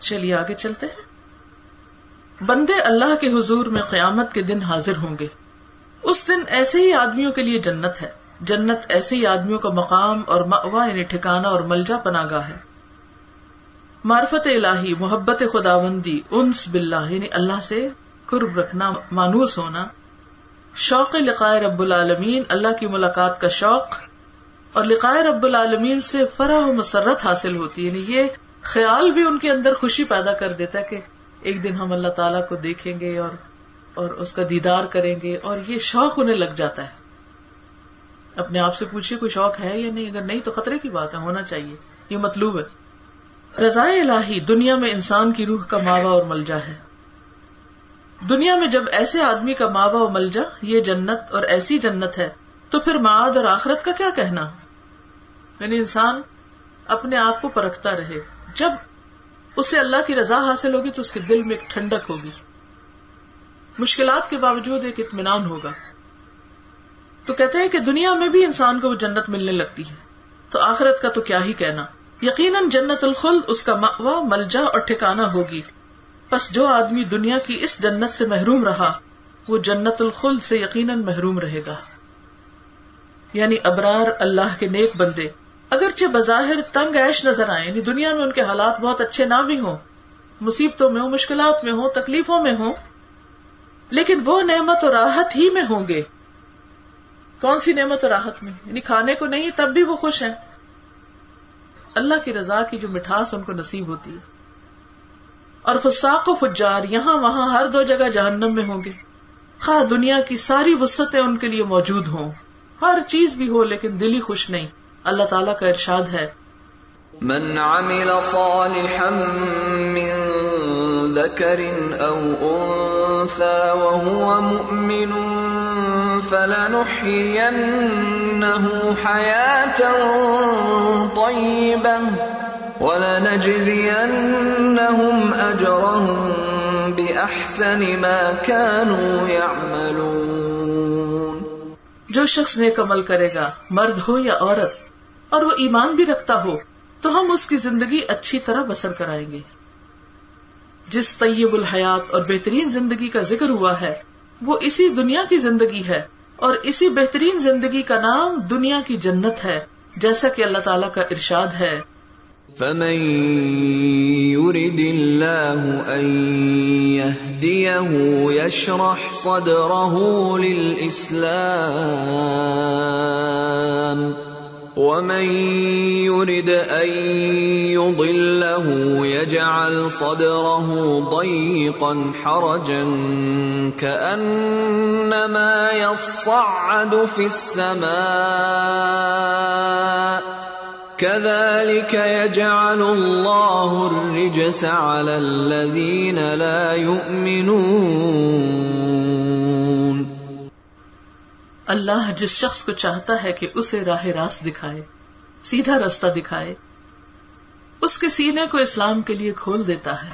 چلیے آگے چلتے ہیں۔ بندے اللہ کے حضور میں قیامت کے دن حاضر ہوں گے۔ اس دن ایسے ہی آدمیوں کے لیے جنت ہے۔ جنت ایسے ہی آدمیوں کا مقام اور مأوا یعنی ٹھکانا اور ملجا پناہ گاہ ہے۔ معرفت الہی، محبت خداوندی، انس باللہ یعنی اللہ سے قرب رکھنا، مانوس ہونا۔ شوق لقائے رب العالمین، اللہ کی ملاقات کا شوق۔ اور لقائے رب العالمین سے فرح و مسرت حاصل ہوتی ہے۔ یعنی یہ خیال بھی ان کے اندر خوشی پیدا کر دیتا ہے کہ ایک دن ہم اللہ تعالیٰ کو دیکھیں گے اور اور اس کا دیدار کریں گے اور یہ شوق انہیں لگ جاتا ہے۔ اپنے آپ سے پوچھیے کوئی شوق ہے یا نہیں؟ اگر نہیں تو خطرے کی بات ہے، ہونا چاہیے، یہ مطلوب ہے۔ رضاء الہی، دنیا میں انسان کی روح کا ماوا اور ملجا ہے۔ دنیا میں جب ایسے آدمی کا ماوا اور ملجا، یہ جنت اور ایسی جنت ہے، تو پھر معاد اور آخرت کا کیا کہنا؟ یعنی انسان اپنے آپ کو پرکھتا رہے۔ جب اسے اللہ کی رضا حاصل ہوگی تو اس کے دل میں ایک ٹھنڈک ہوگی۔ مشکلات کے باوجود ایک اطمینان ہوگا۔ تو کہتے ہیں کہ دنیا میں بھی انسان کو وہ جنت ملنے لگتی ہے۔ تو آخرت کا تو کیا ہی کہنا۔ یقیناً جنت الخل اس کا مأوا ملجا اور ٹھکانا ہوگی۔ بس جو آدمی دنیا کی اس جنت سے محروم رہا، وہ جنت الخل سے یقیناً محروم رہے گا۔ یعنی ابرار اللہ کے نیک بندے۔ اگرچہ بظاہر تنگ ایش نظر آئے یعنی دنیا میں ان کے حالات بہت اچھے نہ بھی ہوں، مصیبتوں میں ہوں، مشکلات میں ہوں، تکلیفوں میں ہوں، لیکن وہ نعمت اور راحت ہی میں ہوں گے۔ کون سی نعمت اور راحت میں؟ یعنی کھانے کو نہیں، تب بھی وہ خوش ہیں۔ اللہ کی رضا کی جو مٹھاس ان کو نصیب ہوتی ہے۔ اور فساق و فجار یہاں وہاں ہر دو جگہ جہنم میں ہوں گے۔ خواہ دنیا کی ساری وسطیں ان کے لیے موجود ہوں۔ ہر چیز بھی ہو لیکن دل ہی خوش نہیں۔ اللہ تعالیٰ کا ارشاد ہے۔ من عمل صالحا من ذكر او انثى وهو مؤمن فلنحيينه حياه طيبه ولنجزينهم اجرهم باحسن ما كانوا يعملون جو شخص نیک عمل کرے گا مرد ہو یا عورت اور وہ ایمان بھی رکھتا ہو، تو ہم اس کی زندگی اچھی طرح بسر کرائیں گے۔ جس طیب الحیات اور بہترین زندگی کا ذکر ہوا ہے، وہ اسی دنیا کی زندگی ہے اور اسی بہترین زندگی کا نام دنیا کی جنت ہے، جیسا کہ اللہ تعالیٰ کا ارشاد ہے۔ فمن يرد الله أن يهديه يشرح صدره للإسلام ومن يرد أن يضله يجعل صدره ضيقا حرجا كأنما يصعد في السماء كذلك يجعل الله الرجس على الذين لا يؤمنون اللہ جس شخص کو چاہتا ہے کہ اسے راہ راست دکھائے، سیدھا رستہ دکھائے، اس کے سینے کو اسلام کے لیے کھول دیتا ہے۔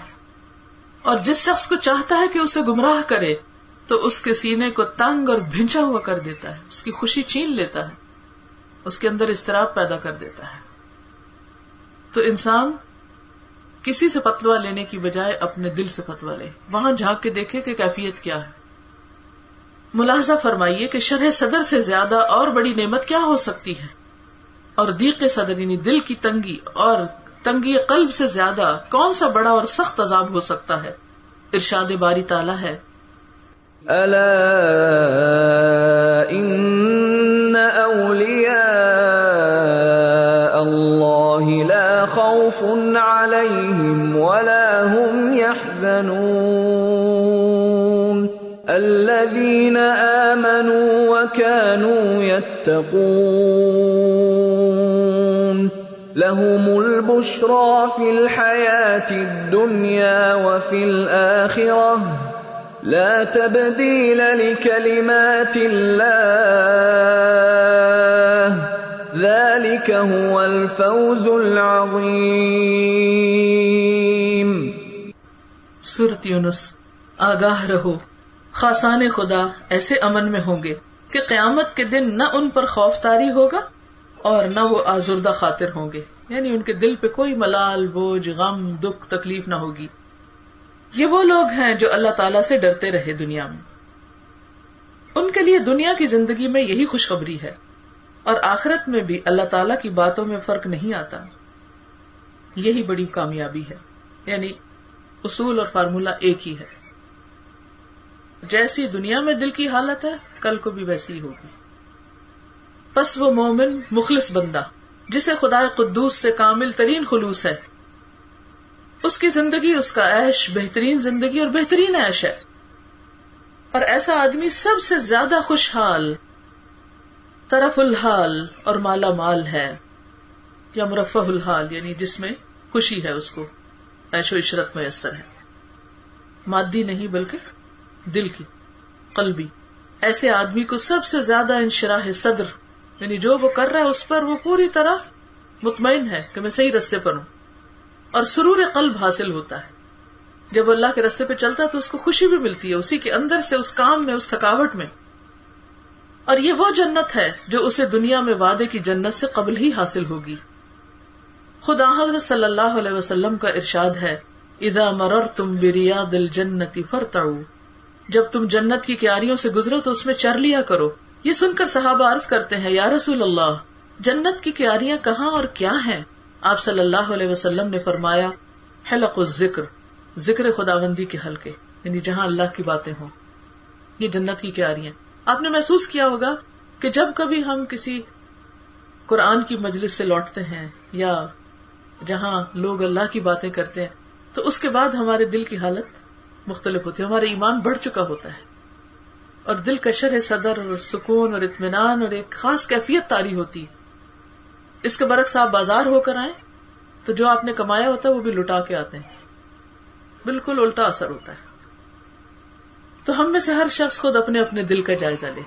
اور جس شخص کو چاہتا ہے کہ اسے گمراہ کرے، تو اس کے سینے کو تنگ اور بھنچا ہوا کر دیتا ہے، اس کی خوشی چھین لیتا ہے، اس کے اندر استراب پیدا کر دیتا ہے۔ تو انسان کسی سے پتوا لینے کی بجائے اپنے دل سے پتوا لے، وہاں جھانک کے دیکھے کہ کیفیت کیا ہے۔ ملاحظہ فرمائیے کہ شرح صدر سے زیادہ اور بڑی نعمت کیا ہو سکتی ہے؟ اور دیق صدر یعنی دل کی تنگی اور تنگی قلب سے زیادہ کون سا بڑا اور سخت عذاب ہو سکتا ہے؟ ارشاد باری تالا ہے۔ الا ان اولیاء اللہ لا خوف علیہم ولا هم يحزنون الذين آمنوا وكانوا يتقون. لهم البشرى في الحياة الدنيا وفي الآخرة. لا تبديل لكلمات الله. ذلك هو الفوز العظيم. سورت یونس، آگاہ رہو۔ خاصان خدا ایسے امن میں ہوں گے کہ قیامت کے دن نہ ان پر خوف تاری ہوگا اور نہ وہ آزردہ خاطر ہوں گے۔ یعنی ان کے دل پہ کوئی ملال، بوجھ، غم، دکھ، تکلیف نہ ہوگی۔ یہ وہ لوگ ہیں جو اللہ تعالی سے ڈرتے رہے دنیا میں۔ ان کے لیے دنیا کی زندگی میں یہی خوشخبری ہے اور آخرت میں بھی اللہ تعالی کی باتوں میں فرق نہیں آتا۔ یہی بڑی کامیابی ہے۔ یعنی اصول اور فارمولا ایک ہی ہے۔ جیسی دنیا میں دل کی حالت ہے، کل کو بھی ویسی ہی ہوگی۔ بس وہ مومن، مخلص بندہ، جسے خدا قدوس سے کامل ترین خلوص ہے۔ اس کی زندگی، اس کا عیش بہترین زندگی اور بہترین عیش ہے۔ اور ایسا آدمی سب سے زیادہ خوشحال، طرف الحال اور مالا مال ہے، یا مرفع الحال یعنی جس میں خوشی ہے، اس کو عیش و عشرت میسر ہے۔ مادی نہیں، بلکہ دل کی، قلبی۔ ایسے آدمی کو سب سے زیادہ انشراح صدر یعنی جو وہ کر رہا ہے اس پر وہ پوری طرح مطمئن ہے کہ میں صحیح رستے پر ہوں۔ اور سرور قلب حاصل ہوتا ہے۔ جب اللہ کے رستے پہ چلتا ہے تو اس کو خوشی بھی ملتی ہے، اسی کے اندر سے، اس کام میں، اس تھکاوٹ میں۔ اور یہ وہ جنت ہے جو اسے دنیا میں وعدے کی جنت سے قبل ہی حاصل ہوگی۔ خدا حضرت صلی اللہ علیہ وسلم کا ارشاد ہے ادا مرر تم بریا دل جنتی فرتاؤ جب تم جنت کی کیاریوں سے گزرو تو اس میں چر لیا کرو۔ یہ سن کر صحابہ عرض کرتے ہیں، یا رسول اللہ، جنت کی کیاریاں کہاں اور کیا ہیں؟ آپ صلی اللہ علیہ وسلم نے فرمایا، حلق الذکر، ذکر خدا بندی کے حلقے یعنی جہاں اللہ کی باتیں ہوں۔ یہ جنت کی کیاریاں۔ آپ نے محسوس کیا ہوگا کہ جب کبھی ہم کسی قرآن کی مجلس سے لوٹتے ہیں یا جہاں لوگ اللہ کی باتیں کرتے ہیں، تو اس کے بعد ہمارے دل کی حالت مختلف ہوتی ہے۔ ہمارا ایمان بڑھ چکا ہوتا ہے۔ اور دل کا شرح صدر اور سکون اور اطمینان اور ایک خاص کیفیت تاری ہوتی ہے۔ اس کے برعکس آپ بازار ہو کر آئے تو جو آپ نے کمایا ہوتا ہے وہ بھی لٹا کے آتے ہیں۔ بالکل الٹا اثر ہوتا ہے۔ تو ہم میں سے ہر شخص خود اپنے اپنے دل کا جائزہ لے۔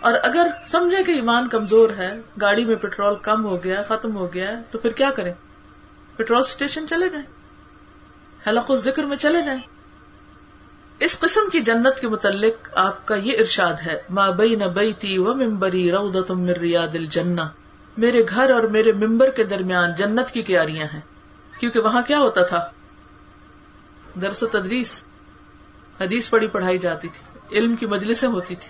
اور اگر سمجھے کہ ایمان کمزور ہے، گاڑی میں پیٹرول کم ہو گیا، ختم ہو گیا، تو پھر کیا کریں؟ پیٹرول اسٹیشن چلے جائیں۔ حلق ذکر میں چلے جائیں۔ اس قسم کی جنت کے متعلق آپ کا یہ ارشاد ہے ماں بئی نہ بئی تی و ممبری رودا تم مریا دل جنا میرے گھر اور میرے ممبر کے درمیان جنت کی کیاریاں ہیں۔ کیونکہ وہاں کیا ہوتا تھا؟ درس و تدریس، حدیث پڑھی پڑھائی جاتی تھی، علم کی مجلسیں ہوتی تھی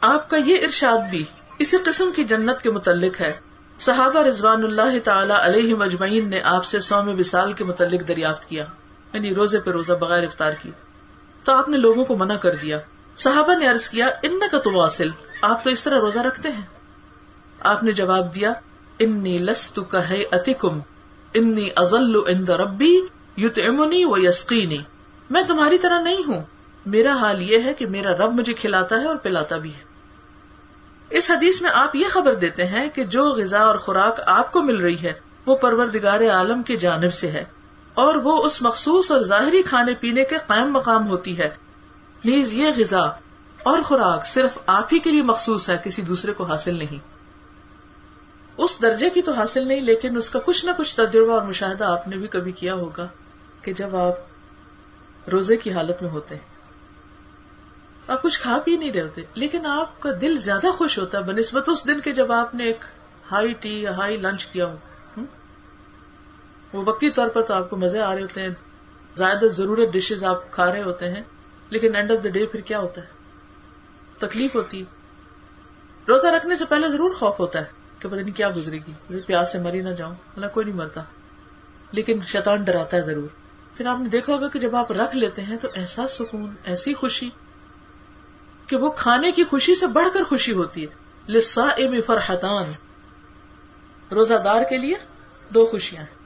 آپ کا یہ ارشاد بھی اسی قسم کی جنت کے متعلق ہے۔ صحابہ رضوان اللہ تعالی علیہ مجمعین نے آپ سے سو میں وسال کے متعلق دریافت کیا۔ یعنی روزے پہ روزہ بغیر افطار کی، تو آپ نے لوگوں کو منع کر دیا۔ صحابہ نے عرض کیا ان کا تو واصل، آپ تو اس طرح روزہ رکھتے ہیں۔ آپ نے جواب دیا، انی لست کا ہے اتکم انی ازل عند ربی یوت امنی و یسقینی۔ میں تمہاری طرح نہیں ہوں۔ میرا حال یہ ہے کہ میرا رب مجھے کھلاتا ہے اور پلاتا بھی ہے۔ اس حدیث میں آپ یہ خبر دیتے ہیں کہ جو غذا اور خوراک آپ کو مل رہی ہے، وہ پروردگار عالم کی جانب سے ہے۔ اور وہ اس مخصوص اور ظاہری کھانے پینے کے قائم مقام ہوتی ہے۔ پلیز یہ غذا اور خوراک صرف آپ ہی کے لیے مخصوص ہے، کسی دوسرے کو حاصل نہیں۔ اس درجے کی تو حاصل نہیں، لیکن اس کا کچھ نہ کچھ تجربہ اور مشاہدہ آپ نے بھی کبھی کیا ہوگا کہ جب آپ روزے کی حالت میں ہوتے ہیں۔ آپ کچھ کھا پی نہیں رہے ہوتے، لیکن آپ کا دل زیادہ خوش ہوتا ہے، بنسبت اس دن کے جب آپ نے ایک ہائی ٹی یا ہائی لنچ کیا ہو۔ وہ وقتی طور پر تو آپ کو مزے آ رہے ہوتے ہیں۔ زیادہ ضرورت ڈشز آپ کھا رہے ہوتے ہیں، لیکن اینڈ آف دا ڈے پھر کیا ہوتا ہے؟ تکلیف ہوتی۔ ہے روزہ رکھنے سے پہلے ضرور خوف ہوتا ہے کہ پتہ نہیں کیا گزرے گی۔ پیاس سے مری نہ جاؤں۔ مطلب کوئی نہیں مرتا۔ لیکن شیطان ڈراتا ہے ضرور۔ پھر آپ نے دیکھا ہوگا کہ جب آپ رکھ لیتے ہیں تو ایسا سکون، ایسی خوشی کہ وہ کھانے کی خوشی سے بڑھ کر خوشی ہوتی ہے۔ لسا فرحتان۔ روزہ دار کے لیے دو خوشیاں ہیں۔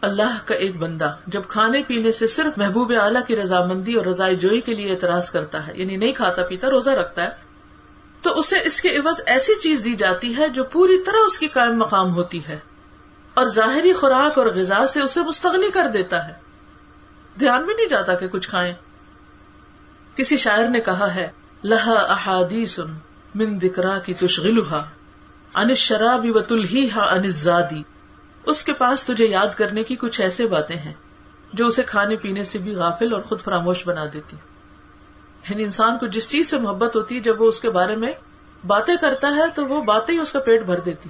اللہ کا ایک بندہ جب کھانے پینے سے صرف محبوب اعلیٰ کی رضامندی اور رضائی جوئی کے لیے اعتراض کرتا ہے یعنی نہیں کھاتا پیتا، روزہ رکھتا ہے، تو اسے اس کے عوض ایسی چیز دی جاتی ہے جو پوری طرح اس کی قائم مقام ہوتی ہے اور ظاہری خوراک اور غذا سے اسے مستغنی کر دیتا ہے۔ دھیان بھی نہیں جاتا کہ کچھ کھائیں۔ کسی شاعر نے کہا ہے، لہا احادیث من دکرا کی تشغلها ان الشراب و تلہیها عن الزادی۔ اس کے پاس تجھے یاد کرنے کی کچھ ایسے باتیں ہیں جو اسے کھانے پینے سے بھی غافل اور خود فراموش بنا دیتی یعنی انسان کو جس چیز سے محبت ہوتی ہے، جب وہ اس کے بارے میں باتیں کرتا ہے، تو وہ باتیں ہی اس کا پیٹ بھر دیتی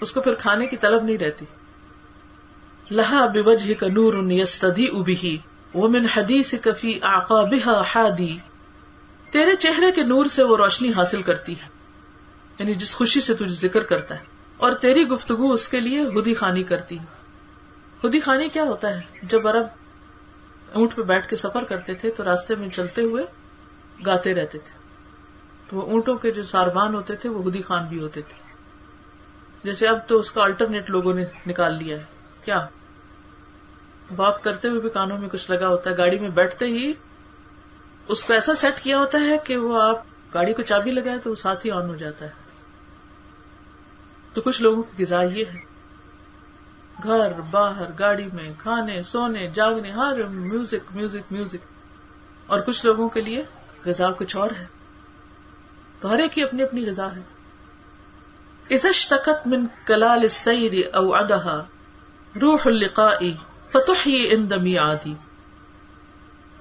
اس کو پھر کھانے کی طلب نہیں رہتی۔ لہا بوجہ کا نور یستدی ابھی وہ من حدیث کفی آقا بحا ہادی تیرے چہرے کے نور سے وہ روشنی حاصل کرتی ہے۔ یعنی جس خوشی سے تجھے ذکر کرتا ہے۔ اور تیری گفتگو اس کے لیے ہدی خانی کرتی۔ ہدی خانی کیا ہوتا ہے؟ جب عرب اونٹ پہ بیٹھ کے سفر کرتے تھے تو راستے میں چلتے ہوئے گاتے رہتے تھے۔ تو وہ اونٹوں کے جو ساربان ہوتے تھے وہ ہدی خان بھی ہوتے تھے۔ جیسے اب تو اس کا الٹرنیٹ لوگوں نے نکال لیا ہے۔ کیا؟ واک کرتے ہوئے بھی کانوں میں کچھ لگا ہوتا ہے۔ گاڑی میں بیٹھتے ہی اس کو ایسا سیٹ کیا ہوتا ہے کہ وہ آپ گاڑی کو چابی لگائے تو وہ ساتھ ہی آن ہو جاتا ہے۔ تو کچھ لوگوں کی غذا یہ ہے۔ گھر، باہر، گاڑی میں، کھانے، سونے، جاگنے، ہر میوزک میوزک میوزک اور کچھ لوگوں کے لیے غذا کچھ اور ہے۔ تو ہر ایک کی اپنی اپنی غذا ہے۔ ازش تقت من کلال سیر او ادہا روح القائی فتح ان دمی آدھی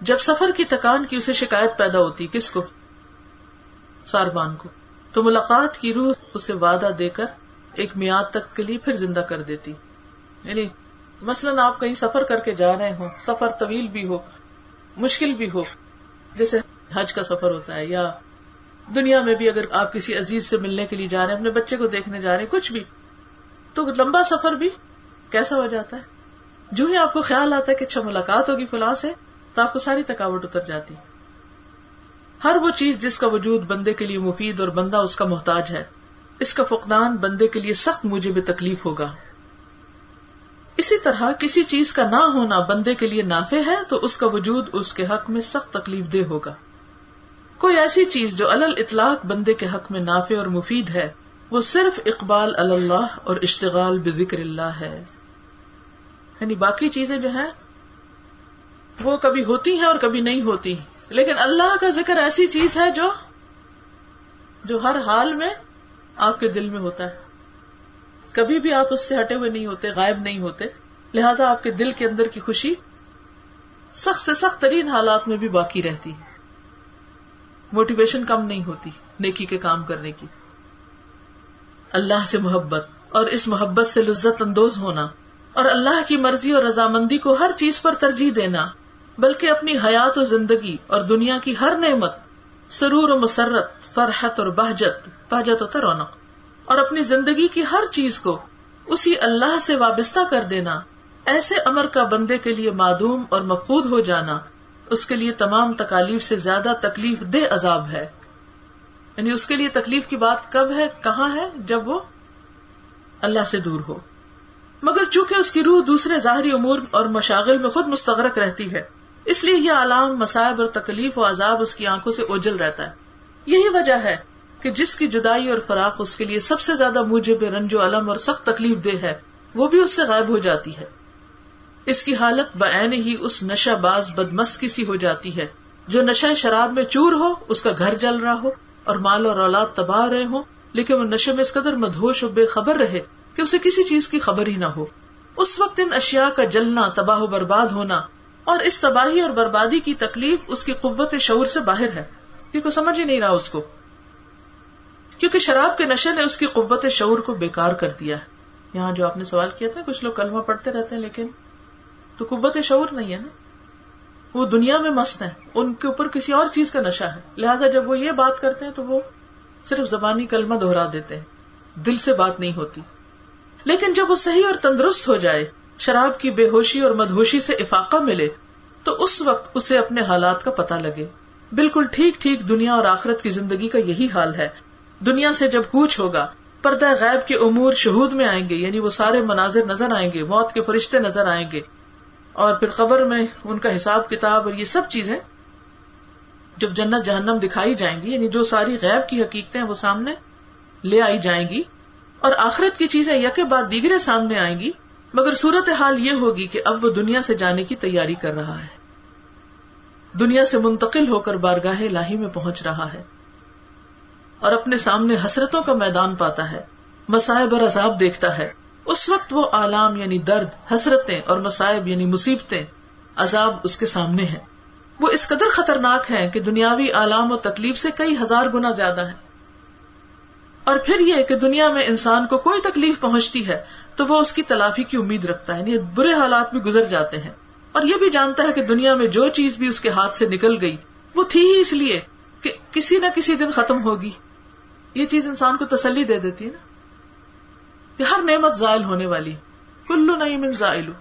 جب سفر کی تکان کی اسے شکایت پیدا ہوتی، کس کو؟ ساربان کو۔ تو ملاقات کی روح اسے وعدہ دے کر ایک میاد تک کے لیے پھر زندہ کر دیتی۔ یعنی مثلاً آپ کہیں سفر کر کے جا رہے ہوں، سفر طویل بھی ہو، مشکل بھی ہو۔ جیسے حج کا سفر ہوتا ہے یا دنیا میں بھی اگر آپ کسی عزیز سے ملنے کے لیے جا رہے ہیں، اپنے بچے کو دیکھنے جا رہے ہیں، کچھ بھی، تو لمبا سفر بھی کیسا ہو جاتا ہے؟ جو ہی آپ کو خیال آتا ہے کہ اچھا ملاقات ہوگی فلاں سے، تو آپ کو ساری تھکاوٹ اتر جاتی۔ ہر وہ چیز جس کا وجود بندے کے لیے مفید اور بندہ اس کا محتاج ہے۔ اس کا فقدان بندے کے لیے سخت مجھے بھی تکلیف ہوگا۔ اسی طرح کسی چیز کا نہ ہونا بندے کے لیے نافع ہے تو اس کا وجود اس کے حق میں سخت تکلیف دہ ہوگا۔ کوئی ایسی چیز جو الل اطلاق بندے کے حق میں نافع اور مفید ہے، وہ صرف اقبال اللہ اور اشتغال بذکر اللہ ہے۔ یعنی باقی چیزیں جو ہیں، وہ کبھی ہوتی ہیں اور کبھی نہیں ہوتی۔ لیکن اللہ کا ذکر ایسی چیز ہے جو جو ہر حال میں آپ کے دل میں ہوتا ہے۔ کبھی بھی آپ اس سے ہٹے ہوئے نہیں ہوتے، غائب نہیں ہوتے۔ لہذا آپ کے دل کے اندر کی خوشی سخت سے سخت ترین حالات میں بھی باقی رہتی ہے۔ موٹیویشن کم نہیں ہوتی نیکی کے کام کرنے کی۔ اللہ سے محبت اور اس محبت سے لذت اندوز ہونا اور اللہ کی مرضی اور رضامندی کو ہر چیز پر ترجیح دینا، بلکہ اپنی حیات و زندگی اور دنیا کی ہر نعمت، سرور و مسرت، فرحت اور بہجت بہجت و رونق۔ اور اپنی زندگی کی ہر چیز کو اسی اللہ سے وابستہ کر دینا، ایسے امر کا بندے کے لیے معدوم اور مفود ہو جانا، اس کے لیے تمام تکالیف سے زیادہ تکلیف دہ عذاب ہے۔ یعنی اس کے لیے تکلیف کی بات کب ہے، کہاں ہے، جب وہ اللہ سے دور ہو۔ مگر چونکہ اس کی روح دوسرے ظاہری امور اور مشاغل میں خود مستغرق رہتی ہے، اس لیے یہ علام مسائب اور تکلیف و عذاب اس کی آنکھوں سے اوجل رہتا ہے۔ یہی وجہ ہے کہ جس کی جدائی اور فراق اس کے لیے سب سے زیادہ موجب رنج و علم اور سخت تکلیف دہ ہے، وہ بھی اس سے غائب ہو جاتی ہے۔ اس کی حالت بعین ہی اس نشہ باز بدمست کی سی ہو جاتی ہے۔ جو نشہ شراب میں چور ہو، اس کا گھر جل رہا ہو اور مال اور اولاد تباہ رہے ہوں، لیکن وہ نشے میں اس قدر مدہوش و بے خبر رہے کہ اسے کسی چیز کی خبر ہی نہ ہو۔ اس وقت ان اشیاء کا جلنا، تباہ و برباد ہونا اور اس تباہی اور بربادی کی تکلیف اس کی قوت شعور سے باہر ہے۔ کیونکہ سمجھ ہی نہیں رہا اس کو۔ کیونکہ شراب کے نشے نے اس کی قوت شعور کو بیکار کر دیا ہے۔ یہاں جو آپ نے سوال کیا تھا، کچھ لوگ کلمہ پڑھتے رہتے ہیں، لیکن تو قوت شعور نہیں ہے نا۔ وہ دنیا میں مست ہیں، ان کے اوپر کسی اور چیز کا نشہ ہے۔ لہٰذا جب وہ یہ بات کرتے ہیں، تو وہ صرف زبانی کلمہ دوہرا دیتے ہیں۔ دل سے بات نہیں ہوتی۔ لیکن جب وہ صحیح اور تندرست ہو جائے، شراب کی بے ہوشی اور مدہوشی سے افاقہ ملے، تو اس وقت اسے اپنے حالات کا پتہ لگے۔ بالکل ٹھیک ٹھیک دنیا اور آخرت کی زندگی کا یہی حال ہے۔ دنیا سے جب کوچ ہوگا، پردہ غیب کے امور شہود میں آئیں گے یعنی وہ سارے مناظر نظر آئیں گے، موت کے فرشتے نظر آئیں گے۔ اور پھر قبر میں ان کا حساب کتاب اور یہ سب چیزیں جب جنت جہنم دکھائی جائیں گی یعنی جو ساری غیب کی حقیقتیں وہ سامنے لے آئی جائیں گی، اور آخرت کی چیزیں یکے بعد دیگرے سامنے آئیں گی، مگر صورت حال یہ ہوگی کہ اب وہ دنیا سے جانے کی تیاری کر رہا ہے۔ دنیا سے منتقل ہو کر بارگاہ لاہی میں پہنچ رہا ہے۔ اور اپنے سامنے حسرتوں کا میدان پاتا ہے مسائب اور عذاب دیکھتا ہے۔ اس وقت وہ آلام یعنی درد، حسرتیں اور مسائب یعنی مصیبتیں، عذاب اس کے سامنے ہیں۔ وہ اس قدر خطرناک ہے کہ دنیاوی آلام و تکلیف سے کئی ہزار گنا زیادہ ہے اور پھر یہ کہ دنیا میں انسان کو کوئی تکلیف پہنچتی ہے، تو وہ اس کی تلافی کی امید رکھتا ہے یعنی برے حالات میں گزر جاتے ہیں۔ اور یہ بھی جانتا ہے کہ دنیا میں جو چیز بھی اس کے ہاتھ سے نکل گئی، وہ تھی ہی اس لیے کہ کسی نہ کسی دن ختم ہوگی۔ یہ چیز انسان کو تسلی دے دیتی ہے نا کہ ہر نعمت زائل ہونے والی کلو نہیں من زائلو۔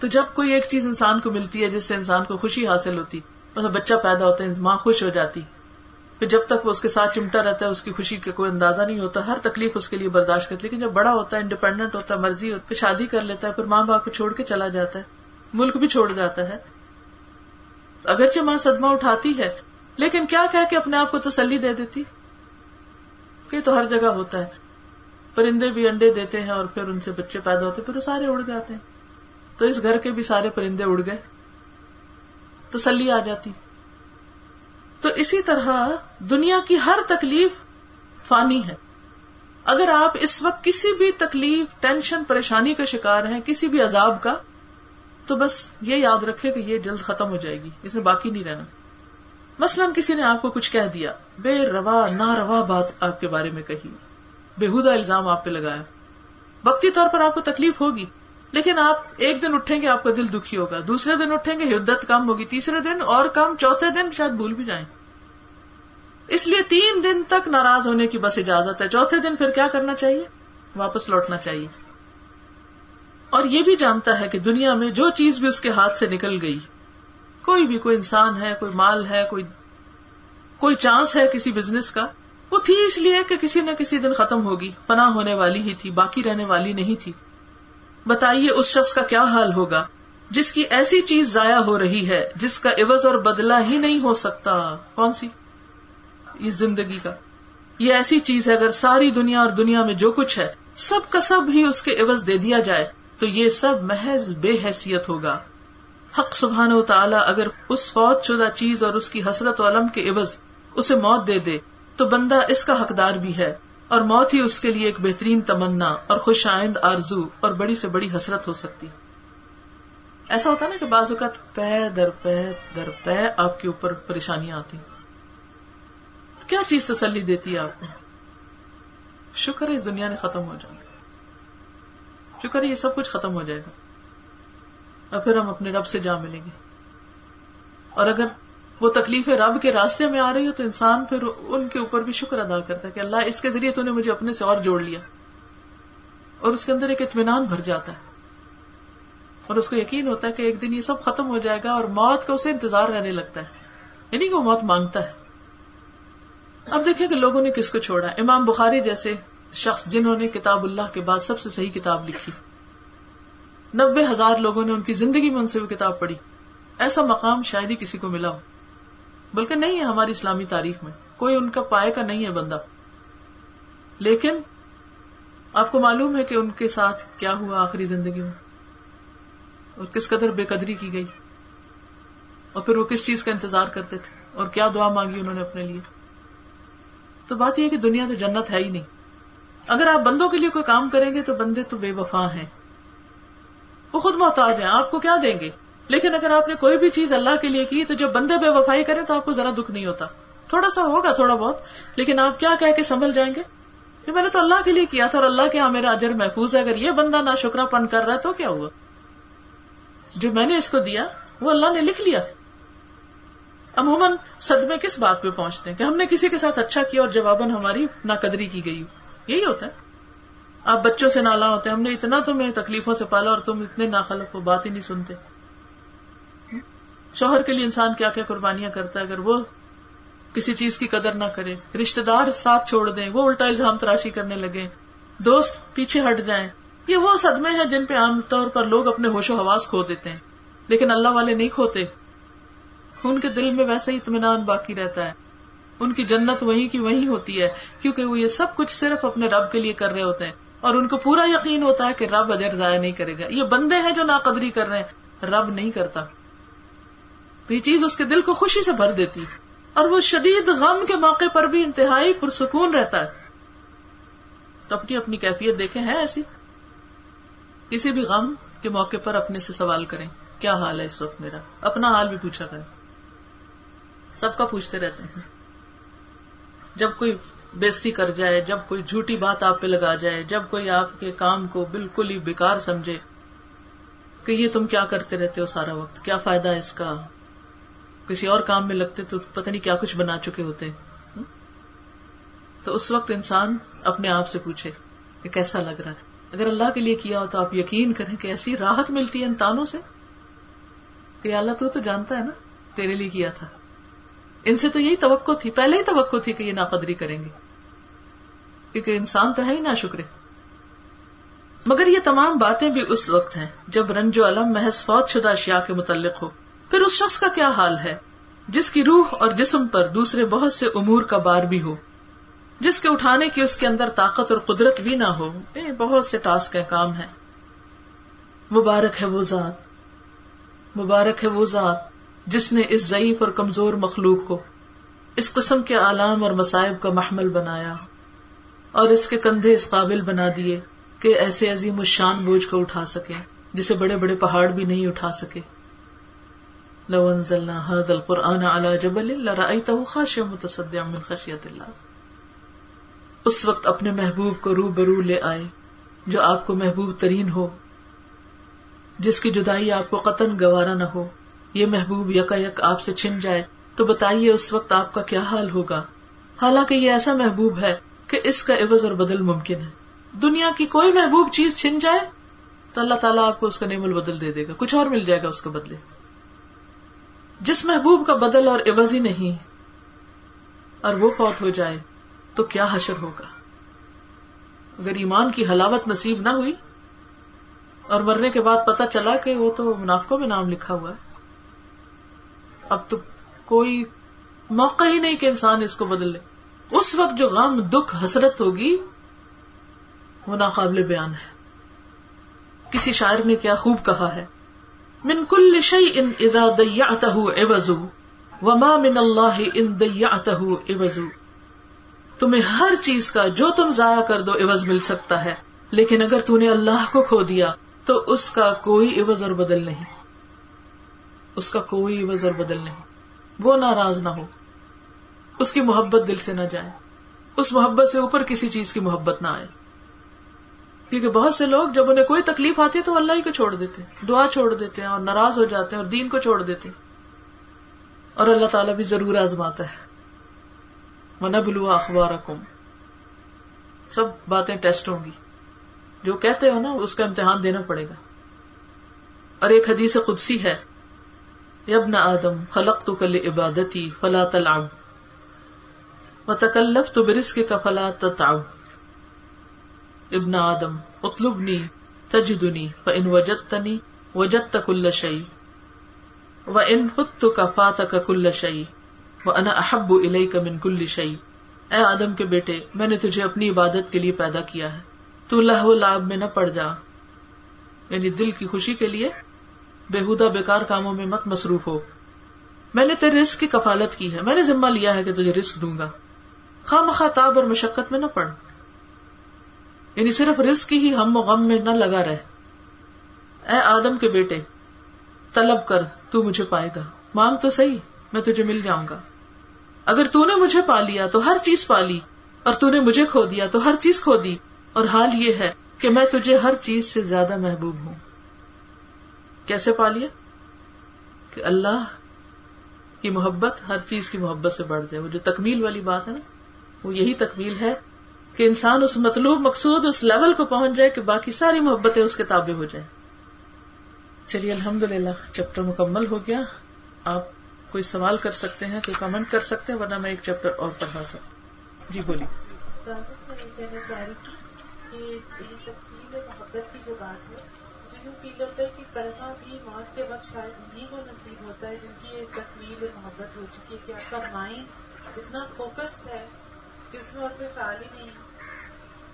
تو جب کوئی ایک چیز انسان کو ملتی ہے جس سے انسان کو خوشی حاصل ہوتی مطلب بچہ پیدا ہوتا ہے، ماں خوش ہو جاتی، پھر جب تک وہ اس کے ساتھ چمٹا رہتا ہے، اس کی خوشی کا کوئی اندازہ نہیں ہوتا، ہر تکلیف اس کے لیے برداشت کرتی لیکن جب بڑا ہوتا ہے انڈیپینڈنٹ ہوتا ہے، مرضی ہوتا پھر شادی کر لیتا ہے، پھر ماں باپ کو چھوڑ کے چلا جاتا ہے، ملک بھی چھوڑ جاتا ہے۔ اگرچہ ماں صدمہ اٹھاتی ہے لیکن کیا کہ اپنے آپ کو تسلی دے دیتی؟ کہ تو ہر جگہ ہوتا ہے۔ پرندے بھی انڈے دیتے ہیں اور پھر ان سے بچے پیدا ہوتے پھر وہ سارے اڑ جاتے ہیں۔ تو اس گھر کے بھی سارے پرندے اڑ گئے۔ تسلی آ جاتی۔ تو اسی طرح دنیا کی ہر تکلیف فانی ہے۔ اگر آپ اس وقت کسی بھی تکلیف، ٹینشن، پریشانی کا شکار ہیں، کسی بھی عذاب کا، تو بس یہ یاد رکھے کہ یہ جلد ختم ہو جائے گی۔ اس میں باقی نہیں رہنا۔ مثلاً کسی نے آپ کو کچھ کہہ دیا، بے روا نہ روا بات آپ کے بارے میں کہی، بےحدہ الزام آپ پہ لگایا۔ وقتی طور پر آپ کو تکلیف ہوگی، لیکن آپ ایک دن اٹھیں گے، آپ کا دل دکھی ہوگا۔ دوسرے دن اٹھیں گے، حدت کم ہوگی۔ تیسرے دن اور کم، چوتھے دن شاید بھول بھی جائیں۔ اس لیے تین دن تک ناراض ہونے کی بس اجازت ہے۔ چوتھے دن پھر کیا کرنا چاہیے؟ واپس لوٹنا چاہیے۔ اور یہ بھی جانتا ہے کہ دنیا میں جو چیز بھی اس کے ہاتھ سے نکل گئی کوئی بھی کوئی انسان ہے، کوئی مال ہے، کوئی کوئی چانس ہے کسی بزنس کا، وہ تھی اس لیے کہ کسی نہ کسی دن ختم ہوگی، فنا ہونے والی ہی تھی، باقی رہنے والی نہیں تھی۔ بتائیے اس شخص کا کیا حال ہوگا؟ جس کی ایسی چیز ضائع ہو رہی ہے، جس کا عوض اور بدلہ ہی نہیں ہو سکتا۔ کون سی؟ اس زندگی کا۔ یہ ایسی چیز ہے، اگر ساری دنیا اور دنیا میں جو کچھ ہے، سب کا سب ہی اس کے عوض دے دیا جائے، تو یہ سب محض بے حیثیت ہوگا۔ حق سبحان و تعالیٰ اگر اس فوج شدہ چیز اور اس کی حسرت و علم کے عوض اسے موت دے دے، تو بندہ اس کا حقدار بھی ہے۔ اور موت ہی اس کے لیے ایک بہترین تمنا اور خوش آئند آرزو اور بڑی سے بڑی حسرت ہو سکتی۔ ایسا ہوتا نا کہ بعض اوقات پے در پے در پے آپ کے اوپر پریشانیاں آتی۔ کیا چیز تسلی دیتی ہے آپ کو؟ شکر ہے اس دنیا نے ختم ہو جائے۔ شکر ہے یہ سب کچھ ختم ہو جائے گا۔ اور پھر ہم اپنے رب سے جا ملیں گے۔ اور اگر وہ تکلیف رب کے راستے میں آ رہی ہو تو انسان پھر ان کے اوپر بھی شکر ادا کرتا ہے کہ اللہ اس کے ذریعے تو نے مجھے اپنے سے اور جوڑ لیا۔ اور اس کے اندر ایک اطمینان بھر جاتا ہے۔ اور اس کو یقین ہوتا ہے کہ ایک دن یہ سب ختم ہو جائے گا اور موت کا اسے انتظار رہنے لگتا ہے۔ یعنی کہ وہ موت مانگتا ہے۔ اب دیکھیں کہ لوگوں نے کس کو چھوڑا۔ امام بخاری جیسے شخص جنہوں نے کتاب اللہ کے بعد سب سے صحیح کتاب لکھی۔ نبے ہزار لوگوں نے ان کی زندگی میں ان سے وہ کتاب پڑھی۔ ایسا مقام شاید ہی کسی کو ملا ہو۔ بلکہ نہیں ہے ہماری اسلامی تاریخ میں۔ کوئی ان کا پائے کا نہیں ہے بندہ۔ لیکن آپ کو معلوم ہے کہ ان کے ساتھ کیا ہوا آخری زندگی میں۔ اور کس قدر بے قدری کی گئی۔ اور پھر وہ کس چیز کا انتظار کرتے تھے۔ اور کیا دعا مانگی انہوں نے اپنے لیے۔ تو بات یہ کہ دنیا تو جنت ہے ہی نہیں۔ اگر آپ بندوں کے لیے کوئی کام کریں گے تو بندے تو بے وفا ہیں۔ وہ خود محتاج ہیں، آپ کو کیا دیں گے؟ لیکن اگر آپ نے کوئی بھی چیز اللہ کے لیے کی تو جب بندے بے وفائی کریں تو آپ کو ذرا دکھ نہیں ہوتا۔ تھوڑا سا ہوگا تھوڑا بہت، لیکن آپ کیا کہہ کے سنبھل جائیں گے؟ کہ میں نے تو اللہ کے لیے کیا تھا اور اللہ کے یہاں میرا اجر محفوظ ہے، اگر یہ بندہ نہ شکرا پن کر رہا ہے تو کیا ہوا؟ جو میں نے اس کو دیا، وہ اللہ نے لکھ لیا۔ عموماً صدمے کس بات پہ پہنچتے ہیں؟ کہ ہم نے کسی کے ساتھ اچھا کیا اور جواباً ہماری ناقدری کی گئی۔ یہی ہوتا ہے۔ آپ بچوں سے نالا ہوتے ہم نے اتنا تمہیں تکلیفوں سے پالا اور تم اتنے ناخلف ہو، بات ہی نہیں سنتے۔ شوہر کے لیے انسان کیا کیا قربانیاں کرتا ہے، اگر وہ کسی چیز کی قدر نہ کرے رشتے دار ساتھ چھوڑ دیں، وہ الٹا الزام تراشی کرنے لگے دوست پیچھے ہٹ جائیں، یہ وہ صدمے ہیں جن پہ عام طور پر لوگ اپنے ہوش و حواس کھو دیتے ہیں۔ لیکن اللہ والے نہیں کھوتے۔ ان کے دل میں ویسا ہی اطمینان باقی رہتا ہے۔ ان کی جنت وہیں کی وہیں ہوتی ہے، کیونکہ وہ یہ سب کچھ صرف اپنے رب کے لیے کر رہے ہوتے ہیں۔ اور ان کو پورا یقین ہوتا ہے کہ رب اجر ضائع نہیں کرے گا۔ یہ بندے ہیں جو ناقدری کر رہے ہیں۔ رب نہیں کرتا۔ تو یہ چیز اس کے دل کو خوشی سے بھر دیتی۔ اور وہ شدید غم کے موقع پر بھی انتہائی پرسکون رہتا ہے۔ تو اپنی اپنی کیفیت دیکھیں، ہے ایسی؟ کسی بھی غم کے موقع پر اپنے سے سوال کریں، کیا حال ہے اس وقت میرا؟ اپنا حال بھی پوچھا کریں۔ سب کا پوچھتے رہتے ہیں۔ جب کوئی بےزتی کر جائے، جب کوئی جھوٹی بات آپ پہ لگا جائے، جب کوئی آپ کے کام کو بالکل ہی بیکار سمجھے کہ یہ تم کیا کرتے رہتے ہو سارا وقت؟ کیا فائدہ ہے اس کا؟ کسی اور کام میں لگتے تو پتہ نہیں کیا کچھ بنا چکے ہوتے تو اس وقت انسان اپنے آپ سے پوچھے کہ کیسا لگ رہا ہے؟ اگر اللہ کے لیے کیا ہو تو آپ یقین کریں کہ ایسی راحت ملتی ہے ان تانوں سے کہ اللہ تو تو جانتا ہے نا، تیرے لیے کیا تھا۔ ان سے تو یہی توقع تھی، پہلے ہی توقع تھی کہ یہ ناقدری کریں گے۔ کیونکہ انسان تو ہے ہی نہ شکرے مگر یہ تمام باتیں بھی اس وقت ہیں جب رنج و علم محض فوت شدہ اشیاء کے متعلق ہو۔ پھر اس شخص کا کیا حال ہے؟ جس کی روح اور جسم پر دوسرے بہت سے امور کا بار بھی ہو۔ جس کے اٹھانے کی اس کے اندر طاقت اور قدرت بھی نہ ہو۔ اے بہت سے ٹاسک کام ہیں۔ مبارک ہے وہ ذات۔ مبارک ہے وہ ذات جس نے اس ضعیف اور کمزور مخلوق کو اس قسم کے عالام اور مسائب کا محمل بنایا۔ اور اس کے کندھے اس قابل بنا دیے کہ ایسے عظیم الشان بوجھ کو اٹھا سکے جسے بڑے بڑے پہاڑ بھی نہیں اٹھا سکے۔ لو انزلنا هذا القرآن على جبل لرأيته خاشعا متصدعا من خشية الله اس وقت اپنے محبوب کو رو برو لے آئے، جو آپ کو محبوب ترین ہو، جس کی جدائی آپ کو قطن گوارا نہ ہو۔ یہ محبوب یکا یک آپ سے چھن جائے، تو بتائیے اس وقت آپ کا کیا حال ہوگا؟ حالانکہ یہ ایسا محبوب ہے کہ اس کا عوض اور بدل ممکن ہے۔ دنیا کی کوئی محبوب چیز چھن جائے تو اللہ تعالیٰ آپ کو اس کا نیم البدل دے دے گا۔ کچھ اور مل جائے گا اس کے بدلے۔ جس محبوب کا بدل اور عوض ہی نہیں اور وہ فوت ہو جائے تو کیا حشر ہوگا؟ اگر ایمان کی حلاوت نصیب نہ ہوئی اور مرنے کے بعد پتا چلا کہ وہ تو منافقوں میں نام لکھا ہوا ہے، اب تو کوئی موقع ہی نہیں کہ انسان اس کو بدل لے۔ اس وقت جو غم، دکھ، حسرت ہوگی، وہ ناقابل بیان ہے۔ کسی شاعر نے کیا خوب کہا ہے، من کل شعی ان ادا دیا وما من اللہ ان دیا ابزو تمہیں ہر چیز کا، جو تم ضائع کر دو، عوض مل سکتا ہے۔ لیکن اگر تم نے اللہ کو کھو دیا، تو اس کا کوئی عوض اور بدل نہیں۔ اس کا کوئی وزر بدل نہیں۔ وہ ناراض نہ ہو۔ اس کی محبت دل سے نہ جائے۔ اس محبت سے اوپر کسی چیز کی محبت نہ آئے۔ کیونکہ بہت سے لوگ جب انہیں کوئی تکلیف آتی ہے تو اللہ ہی کو چھوڑ دیتے دعا چھوڑ دیتے ہیں اور ناراض ہو جاتے ہیں اور دین کو چھوڑ دیتے ہیں۔ اور اللہ تعالیٰ بھی ضرور آزماتا ہے۔ من بلو اخبار سب باتیں ٹیسٹ ہوں گی۔ جو کہتے ہو نا، اس کا امتحان دینا پڑے گا۔ اور ایک حدیث قدسی ہے۔ یبن آدم خلق تو کل عبادتی فلا تلعب۔ و تکلف تو برسک کا فلا تتعب ابن آدم، اطلبنی، تجدنی، فان وجدتنی، وجدت کل شیء. وان فتك فاتك كل شيء وانا احب اليك من كل شيء اے آدم کے بیٹے، میں نے تجھے اپنی عبادت کے لیے پیدا کیا ہے. تو لہو لعب میں نہ پڑ جا. یعنی دل کی خوشی کے لیے بےحدہ بےکار کاموں میں مت مصروف ہو. میں نے تیرے رسک کی کفالت کی ہے. میں نے ذمہ لیا ہے کہ تجھے رسک دوں گا. خواہ مخاتاب اور مشقت میں نہ پڑ۔ یعنی صرف رسک ہی ہم و غم میں نہ لگا رہے۔ اے آدم کے بیٹے، طلب کر، تو مجھے پائے گا۔ مانگ تو صحیح، میں تجھے مل جاؤں گا۔ اگر تو نے مجھے پا لیا تو ہر چیز پا لی۔ اور تو نے مجھے کھو دیا تو ہر چیز کھو دی۔ اور حال یہ ہے کہ میں تجھے ہر چیز سے زیادہ محبوب ہوں۔ کیسے پا لیا؟ کہ اللہ کی محبت ہر چیز کی محبت سے بڑھ جائے۔ وہ جو تکمیل والی بات ہے نا۔ وہ یہی تکمیل ہے کہ انسان اس مطلوب مقصود اس لیول کو پہنچ جائے کہ باقی ساری محبتیں اس کے تابع ہو جائیں۔ چلیے الحمد للہ چیپٹر مکمل ہو گیا۔ آپ کوئی سوال کر سکتے ہیں، کوئی کمنٹ کر سکتے ہیں، ورنہ میں ایک چیپٹر اور پڑھا سکتا جی بولیے۔ محبت کی جو بات ہے فیل ہوتا ہے کہ کلمہ بھی موت کے وقت شاید وہ نصیب ہوتا ہے جن کی تکمیل محبت ہو چکی ہے، کہ آپ کا مائنڈ اتنا فوکسڈ ہے اس میں اور کوئی خیال ہی نہیں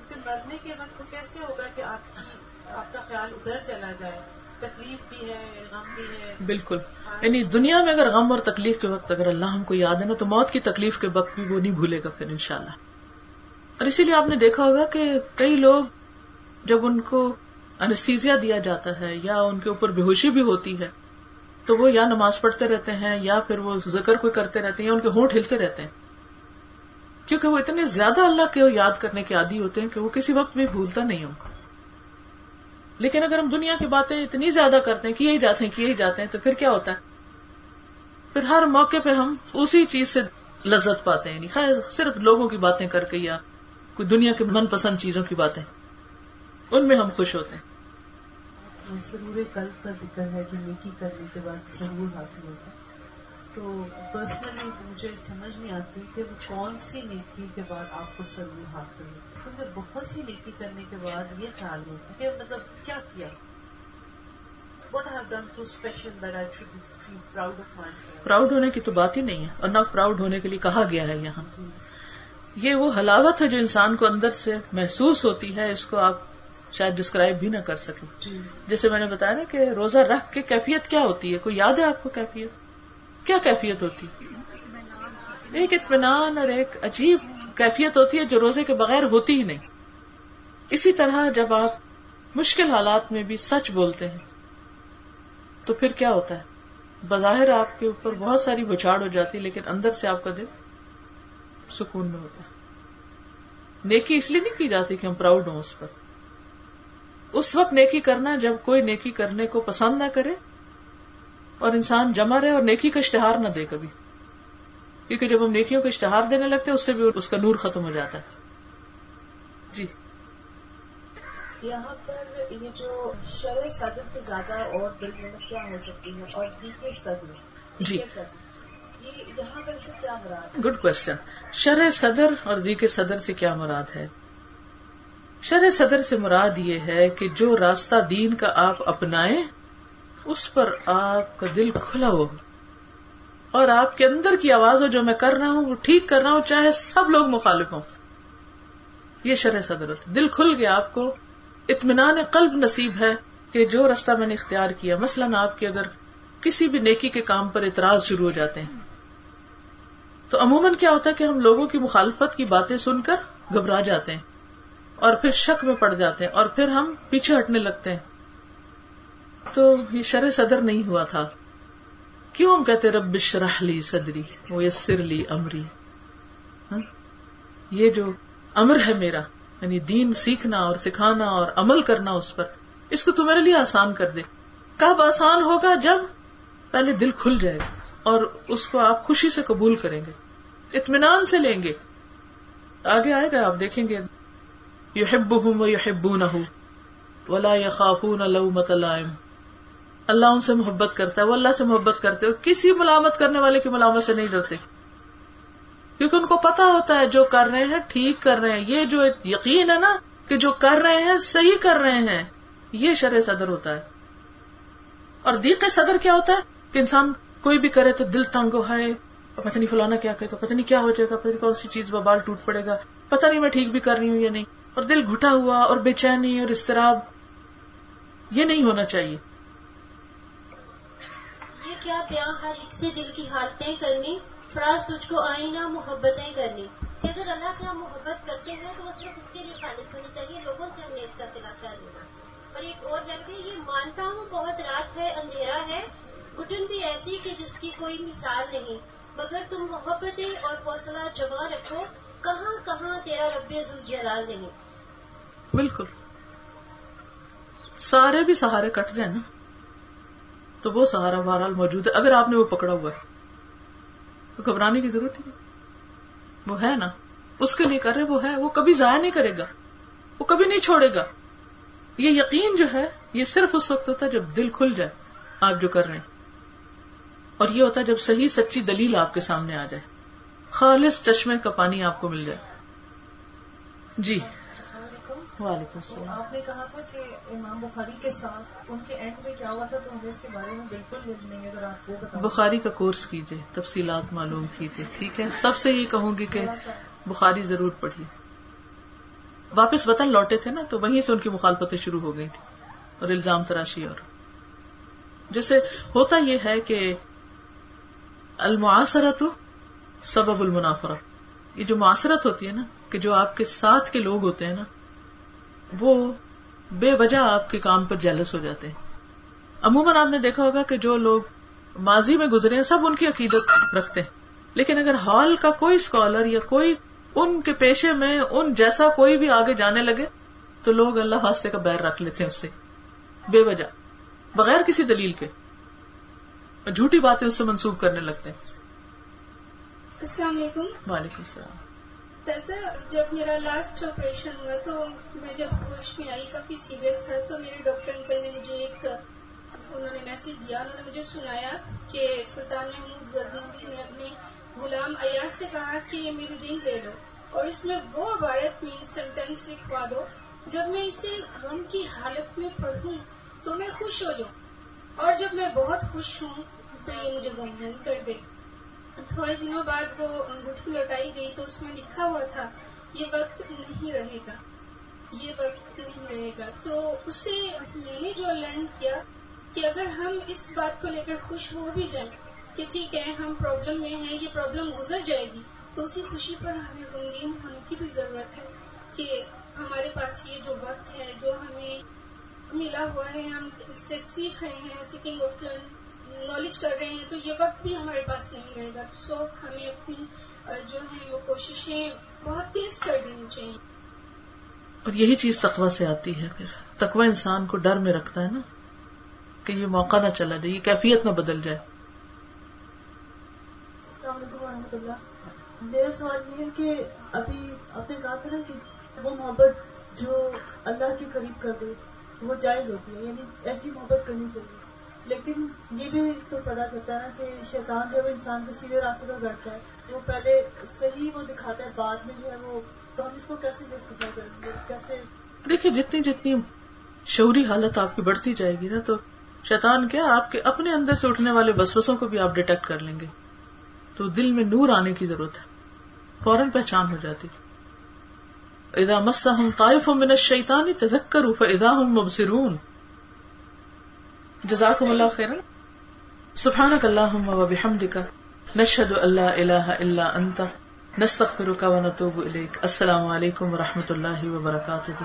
کیونکہ مرنے کے وقت کیسے ہوگا کہ آپ کی آپ کا خیال ادھر چلا جائے۔ تکلیف بھی ہے، غم بھی ہے۔ بالکل۔ یعنی دنیا میں اگر غم اور تکلیف کے وقت اگر اللہ ہم کو یاد ہے نا، تو موت کی تکلیف کے وقت بھی وہ نہیں بھولے گا پھر انشاءاللہ۔ اور اسی لیے آپ نے دیکھا ہوگا کہ کئی لوگ جب ان کو انستیزیا دیا جاتا ہے یا ان کے اوپر بے ہوشی بھی ہوتی ہے، تو وہ یا نماز پڑھتے رہتے ہیں یا پھر وہ ذکر کوئی کرتے رہتے ہیں یا ان کے ہونٹ ہلتے رہتے ہیں۔ کیونکہ وہ اتنے زیادہ اللہ کے یاد کرنے کے عادی ہوتے ہیں کہ وہ کسی وقت بھی بھولتا نہیں ہوں۔ لیکن اگر ہم دنیا کی باتیں اتنی زیادہ کرتے ہیں، کیے ہی جاتے ہیں، کیے ہی جاتے ہیں، تو پھر کیا ہوتا ہے؟ پھر ہر موقع پہ ہم اسی چیز سے لذت پاتے ہیں۔ یعنی خیر، صرف لوگوں کی باتیں کر کے یا کوئی دنیا کے من پسند چیزوں کی باتیں۔ ان میں ہم خوش ہوتے ہیں۔ سرور قلب کا ذکر ہے، جو نیکی کرنے کے بعد سرور حاصل ہوتا ہے۔ تو پرسنلی مجھے سمجھ نہیں آتی کہ وہ کون سی نیکی کے بعد آپ کو سرور حاصل ہے کیونکہ بہت سی نیکی کرنے کے بعد یہ خیال ہوتا کہ مطلب کیا کیا؟ پراؤڈ ہونے کی تو بات ہی نہیں ہے اور نہ پراؤڈ ہونے کے لیے کہا گیا ہے یہاں۔ یہ وہ حلاوت ہے جو انسان کو اندر سے محسوس ہوتی ہے اس کو آپ شاید ڈسکرائب بھی نہ کر سکیں۔ جی۔ جیسے میں نے بتایا نا کہ روزہ رکھ کے کیفیت کیا ہوتی ہے؟ کوئی یاد ہے آپ کو کیفیت؟ کیا کیفیت ہوتی؟ ایک اطمینان اور ایک عجیب کیفیت ہوتی ہے جو روزے کے بغیر ہوتی ہی نہیں۔ اسی طرح جب آپ مشکل حالات میں بھی سچ بولتے ہیں، تو پھر کیا ہوتا ہے؟ بظاہر آپ کے اوپر بہت ساری بچاڑ ہو جاتی، لیکن اندر سے آپ کا دل سکون میں ہوتا ہے۔ نیکی اس لیے نہیں کی جاتی کہ ہم پراؤڈ ہوں اس پر۔ اس وقت نیکی کرنا جب کوئی نیکی کرنے کو پسند نہ کرے اور انسان جمع رہے اور نیکی کا اشتہار نہ دے کبھی۔ کیونکہ جب ہم نیکیوں کا اشتہار دینے لگتے ہیں اس سے بھی اس کا نور ختم ہو جاتا ہے۔ جی۔ یہاں پر یہ جو شرح صدر سے زیادہ اور دل میں کیا ہو سکتی ہے اور صدر؟ جی۔ یہاں پر کیا مراد گڈ کوشچن شرح صدر اور زی کے صدر سے کیا مراد ہے؟ شرح صدر سے مراد یہ ہے کہ جو راستہ دین کا آپ اپنائیں اس پر آپ کا دل کھلا ہو اور آپ کے اندر کی آواز ہو جو میں کر رہا ہوں، وہ ٹھیک کر رہا ہوں، چاہے سب لوگ مخالف ہوں۔ یہ شرح صدر ہوتا ہے دل کھل گیا آپ کو۔ اطمینان قلب نصیب ہے کہ جو راستہ میں نے اختیار کیا، مثلاً آپ کے اگر کسی بھی نیکی کے کام پر اعتراض شروع ہو جاتے ہیں۔ تو عموماً کیا ہوتا ہے کہ ہم لوگوں کی مخالفت کی باتیں سن کر گھبرا جاتے ہیں اور پھر شک میں پڑ جاتے ہیں اور پھر ہم پیچھے ہٹنے لگتے ہیں۔ تو یہ شرح صدر نہیں ہوا تھا۔ کیوں ہم کہتے رب شرح لی صدری وہ یسر لی امری؟ ہاں؟ یہ جو امر ہے میرا یعنی دین سیکھنا اور سکھانا اور عمل کرنا اس پر، اس کو تمہارے لیے آسان کر دے۔ کب آسان ہوگا؟ جب پہلے دل کھل جائے گا اور اس کو آپ خوشی سے قبول کریں گے۔ اطمینان سے لیں گے۔ آگے آئے گا، آپ دیکھیں گے۔ یو ہب ہوں یو ہبو نہ ولا یا خافون لائم۔ اللہ ان سے محبت کرتا ہے، وہ اللہ سے محبت کرتے اور کسی ملامت کرنے والے کی ملامت سے نہیں ڈرتے۔ کیونکہ ان کو پتا ہوتا ہے جو کر رہے ہیں ٹھیک کر رہے ہیں۔ یہ جو یقین ہے نا کہ جو کر رہے ہیں صحیح کر رہے ہیں، یہ شرح صدر ہوتا ہے۔ اور دیق صدر کیا ہوتا ہے؟ کہ انسان کوئی بھی کرے تو دل تنگ ہو ہے پتہ نہیں فلانا کیا کہے گا پتہ نہیں کیا ہو جائے گا، پتہ نہیں کون سی چیز بال ٹوٹ پڑے گا، پتہ نہیں میں ٹھیک بھی کر رہی ہوں یا نہیں۔ اور دل گھٹا ہوا اور بے چینی اور استراب یہ نہیں ہونا چاہیے۔ یہ کیا بیاں ہر ایک سے دل کی حالتیں کرنی، فراز تجھ کو آئینہ محبتیں کرنی۔ کہ اگر اللہ سے ہم محبت کرتے ہیں تو وہ صرف اس کے لیے خالص ہونی چاہیے، لوگوں سے ہم نے اس کا خلاف کر لینا۔ اور ایک اور جگہ یہ مانتا ہوں بہت رات ہے، اندھیرا ہے۔ گٹن بھی ایسی کہ جس کی کوئی مثال نہیں۔ مگر تم محبتیں اور حوصلہ جمع رکھو، کہاں کہاں تیرا رب جلال نہیں۔ بالکل۔ سارے بھی سہارے کٹ جائیں نا۔ تو وہ سہارا بہرحال موجود ہے، اگر آپ نے وہ پکڑا ہوا ہے۔ تو گھبرانے کی ضرورت ہی نہیں۔ وہ ہے نا۔ اس کے لیے کر رہے وہ ہے۔ وہ کبھی ضائع نہیں کرے گا۔ وہ کبھی نہیں چھوڑے گا۔ یہ یقین جو ہے، یہ صرف اس وقت ہوتا ہے جب دل کھل جائے، آپ جو کر رہے ہیں۔ اور یہ ہوتا ہے جب صحیح سچی دلیل آپ کے سامنے آ جائے۔ خالص چشمے کا پانی آپ کو مل جائے۔ جی۔ وعلیکم السلام۔ آپ نے کہا تھا کہ امام بخاری کے ساتھ ان کے اینڈ میں کیا ہوا تھا تو مجھے اس کے بارے میں بالکل نہیں اگر آپ بتا بخاری کا کورس کیجیے تفصیلات معلوم کیجیے ٹھیک ہے؟ سب سے یہ کہوں گی کہ بخاری ضرور پڑھیے۔ واپس وطن لوٹے تھے نا تو وہیں سے ان کی مخالفتیں شروع ہو گئی تھی اور الزام تراشی اور۔ جیسے ہوتا یہ ہے کہ المعاصرت سبب المنافرہ یہ جو معاصرت ہوتی ہے نا کہ جو آپ کے ساتھ کے لوگ ہوتے ہیں نا وہ بے وجہ آپ کے کام پر جیلس ہو جاتے ہیں۔ عموماً آپ نے دیکھا ہوگا کہ جو لوگ ماضی میں گزرے ہیں سب ان کی عقیدت رکھتے ہیں۔ لیکن اگر ہال کا کوئی اسکالر یا کوئی ان کے پیشے میں ان جیسا کوئی بھی آگے جانے لگے تو لوگ اللہ واسطے کا بیر رکھ لیتے ہیں اس سے۔ بے وجہ۔ بغیر کسی دلیل کے۔ جھوٹی باتیں اس سے منسوخ کرنے لگتے ہیں۔ السلام علیکم۔ وعلیکم السلام۔ سر، جب میرا لاسٹ آپریشن ہوا تو میں جب ہوش میں آئی کافی سیریس تھا، تو میرے ڈاکٹر انکل نے مجھے ایک، انہوں نے میسج دیا، انہوں نے مجھے سنایا کہ سلطان محمود غزنبی نے اپنے غلام ایاز سے کہا کہ یہ میری رنگ لے لو، اور اس میں وہ عبارت مین سینٹینس لکھوا دو، جب میں اسے غم کی حالت میں پڑھوں تو میں خوش ہو جاؤں، اور جب میں بہت خوش ہوں تو یہ مجھے غمگین کر دے۔ تھوڑے دنوں بعد وہ انگوٹھی لوٹائی گئی تو اس میں لکھا ہوا تھا، یہ وقت نہیں رہے گا، یہ وقت نہیں رہے گا۔ تو اسے میں نے جو لرن کیا کہ اگر ہم اس بات کو لے کر خوش ہو بھی جائیں کہ ٹھیک ہے، ہم پرابلم میں ہیں، یہ پرابلم گزر جائے گی، تو اسی خوشی پر ہمیں غمگین ہونے کی بھی ضرورت ہے کہ ہمارے پاس یہ جو وقت ہے، جو ہمیں ملا ہوا ہے، ہم اس سے سیکھ رہے ہیں سیکنگ آف لرن نالج کر رہے ہیں تو یہ وقت بھی ہمارے پاس نہیں رہے گا۔ تو سو ہمیں اپنی جو ہے وہ کوششیں بہت تیز کر دینی چاہیے۔ اور یہی چیز تقوی سے آتی ہے پھر۔ تقوی انسان کو ڈر میں رکھتا ہے نا کہ یہ موقع نہ چلا جائے یہ کیفیت نہ بدل جائے۔ السلام علیکم و رحمۃ اللہ۔ میرا سوال یہ ہے کہ ابھی آپ نے کہا تھا نا کہ وہ محبت جو اللہ کے قریب کر دے وہ جائز ہوتی ہے یعنی ایسی محبت کرنی چاہیے۔ لیکن یہ بھی تو پتا چلتا ہے نا کہ شیطان جب انسان کے سیدھے راستے پر بیٹھتا ہے، وہ پہلے صحیح وہ دکھاتا ہے، بعد میں جو ہے وہ تو ہم اس کو کیسے جسٹیفائی کریں گے؟ کیسے؟ دیکھیے جتنی جتنی شعوری حالت آپ کی بڑھتی جائے گی نا، تو شیطان کیا، آپ کے اپنے اندر سے اٹھنے والے بسوسوں کو بھی آپ ڈیٹیکٹ کر لیں گے۔ تو دل میں نور آنے کی ضرورت ہے، فوراً پہچان ہو جاتی۔ ادا مسا ہم طائف من الشیطان تذکروا فاذا هم مبصرون۔ جزاکم اللہ خیرا. سبحانك اللهم وبحمدك نشهد ان لا اله الا انت. نستغفرك ونتوب اليك السلام علیکم ورحمۃ اللہ وبرکاتہ.